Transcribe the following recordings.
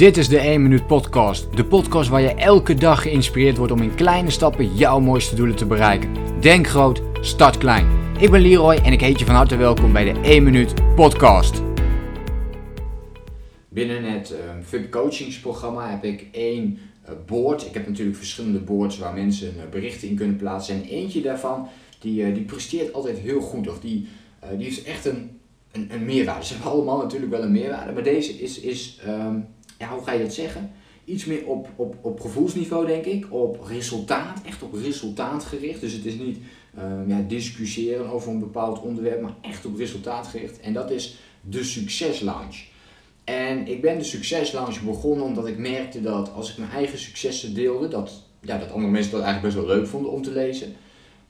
Dit is de 1 Minuut Podcast. De podcast waar je elke dag geïnspireerd wordt om in kleine stappen jouw mooiste doelen te bereiken. Denk groot, start klein. Ik ben Leroy en ik heet je van harte welkom bij de 1 Minuut Podcast. Binnen het FUB coachingsprogramma heb ik één uh, board. Ik heb natuurlijk verschillende boards waar mensen uh, berichten in kunnen plaatsen. En eentje daarvan die, die presteert altijd heel goed. Of die, die is echt een, een, meerwaarde. Ze hebben allemaal natuurlijk wel een meerwaarde. Maar deze is, is um, ja, hoe ga je dat zeggen? Iets meer op, op, op gevoelsniveau, denk ik. Op resultaat, echt op resultaat gericht. Dus het is niet uh, ja, discussiëren over een bepaald onderwerp, maar echt op resultaat gericht. En dat is de Succes Lounge. En ik ben de Succes Lounge begonnen omdat ik merkte dat als ik mijn eigen successen deelde, dat, ja, dat andere mensen dat eigenlijk best wel leuk vonden om te lezen.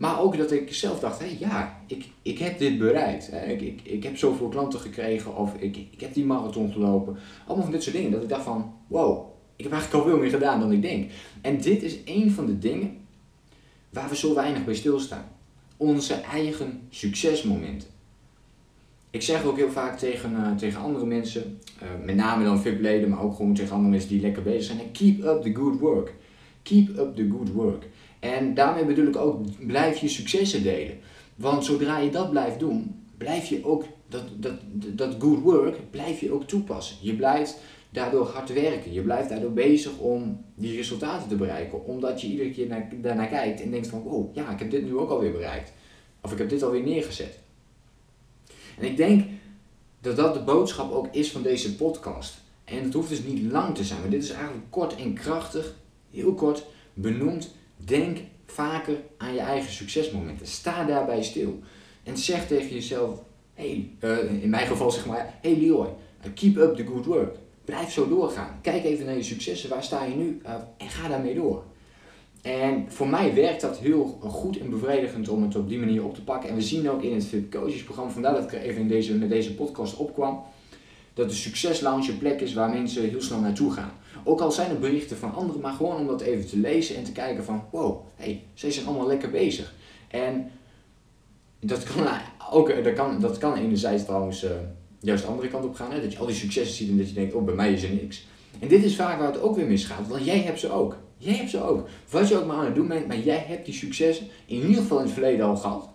Maar ook dat ik zelf dacht, hé ja, ik, ik heb dit bereikt. Ik, ik, ik heb zoveel klanten gekregen of ik, ik heb die marathon gelopen. Allemaal van dit soort dingen. Dat ik dacht van, wow, ik heb eigenlijk al veel meer gedaan dan ik denk. En dit is een van de dingen waar we zo weinig bij stilstaan. Onze eigen succesmomenten. Ik zeg ook heel vaak tegen, uh, tegen andere mensen, uh, met name dan VIP-leden, maar ook gewoon tegen andere mensen die lekker bezig zijn. Keep up the good work. Keep up the good work. En daarmee bedoel ik ook, blijf je successen delen. Want zodra je dat blijft doen, blijf je ook dat, dat, dat good work blijf je ook toepassen. Je blijft daardoor hard werken. Je blijft daardoor bezig om die resultaten te bereiken. Omdat je iedere keer naar, daarnaar kijkt en denkt van, oh ja, ik heb dit nu ook alweer bereikt. Of ik heb dit alweer neergezet. En ik denk dat dat de boodschap ook is van deze podcast. En het hoeft dus niet lang te zijn, maar dit is eigenlijk kort en krachtig, heel kort benoemd Denk vaker aan je eigen succesmomenten. Sta daarbij stil. En zeg tegen jezelf, hey, uh, in mijn geval zeg maar, hey Leroy, uh, keep up the good work. Blijf zo doorgaan. Kijk even naar je successen, waar sta je nu uh, en ga daarmee door. En voor mij werkt dat heel goed en bevredigend om het op die manier op te pakken. En we zien ook in het Fit Coaches programma, vandaar dat ik er even in deze, met deze podcast opkwam, dat de Succes Lounge een plek is waar mensen heel snel naartoe gaan. Ook al zijn er berichten van anderen, maar gewoon om dat even te lezen en te kijken van, wow, hey, ze zijn allemaal lekker bezig. En dat kan ook, dat kan, dat kan enerzijds trouwens uh, juist de andere kant op gaan, hè? dat je al die successen ziet en dat je denkt, oh, bij mij is er niks. En dit is vaak waar het ook weer misgaat, want jij hebt ze ook. Jij hebt ze ook. Wat je ook maar aan het doen bent, maar jij hebt die successen in ieder geval in het verleden al gehad.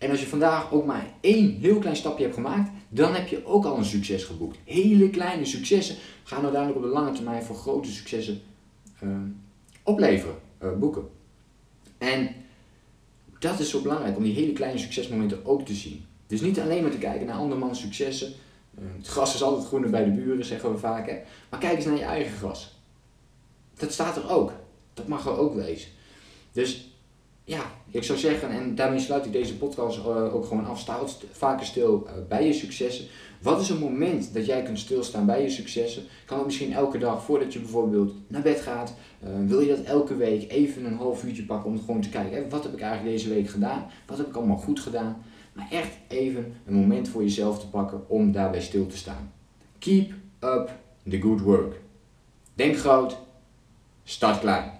En als je vandaag ook maar één heel klein stapje hebt gemaakt, dan heb je ook al een succes geboekt. Hele kleine successen gaan uiteindelijk op de lange termijn voor grote successen uh, opleveren, uh, boeken. En dat is zo belangrijk om die hele kleine succesmomenten ook te zien. Dus niet alleen maar te kijken naar andermans successen. Uh, het gras is altijd groener bij de buren, zeggen we vaak. Hè? Maar kijk eens naar je eigen gras. Dat staat er ook. Dat mag er ook wezen. Dus ja, ik zou zeggen, en daarmee sluit ik deze podcast uh, ook gewoon af, sta vaker stil uh, bij je successen. Wat is een moment dat jij kunt stilstaan bij je successen? Kan het misschien elke dag voordat je bijvoorbeeld naar bed gaat? Uh, wil je dat elke week even een half uurtje pakken om gewoon te kijken, wat heb ik eigenlijk deze week gedaan? Wat heb ik allemaal goed gedaan? Maar echt even een moment voor jezelf te pakken om daarbij stil te staan. Keep up the good work. Denk groot, start klein.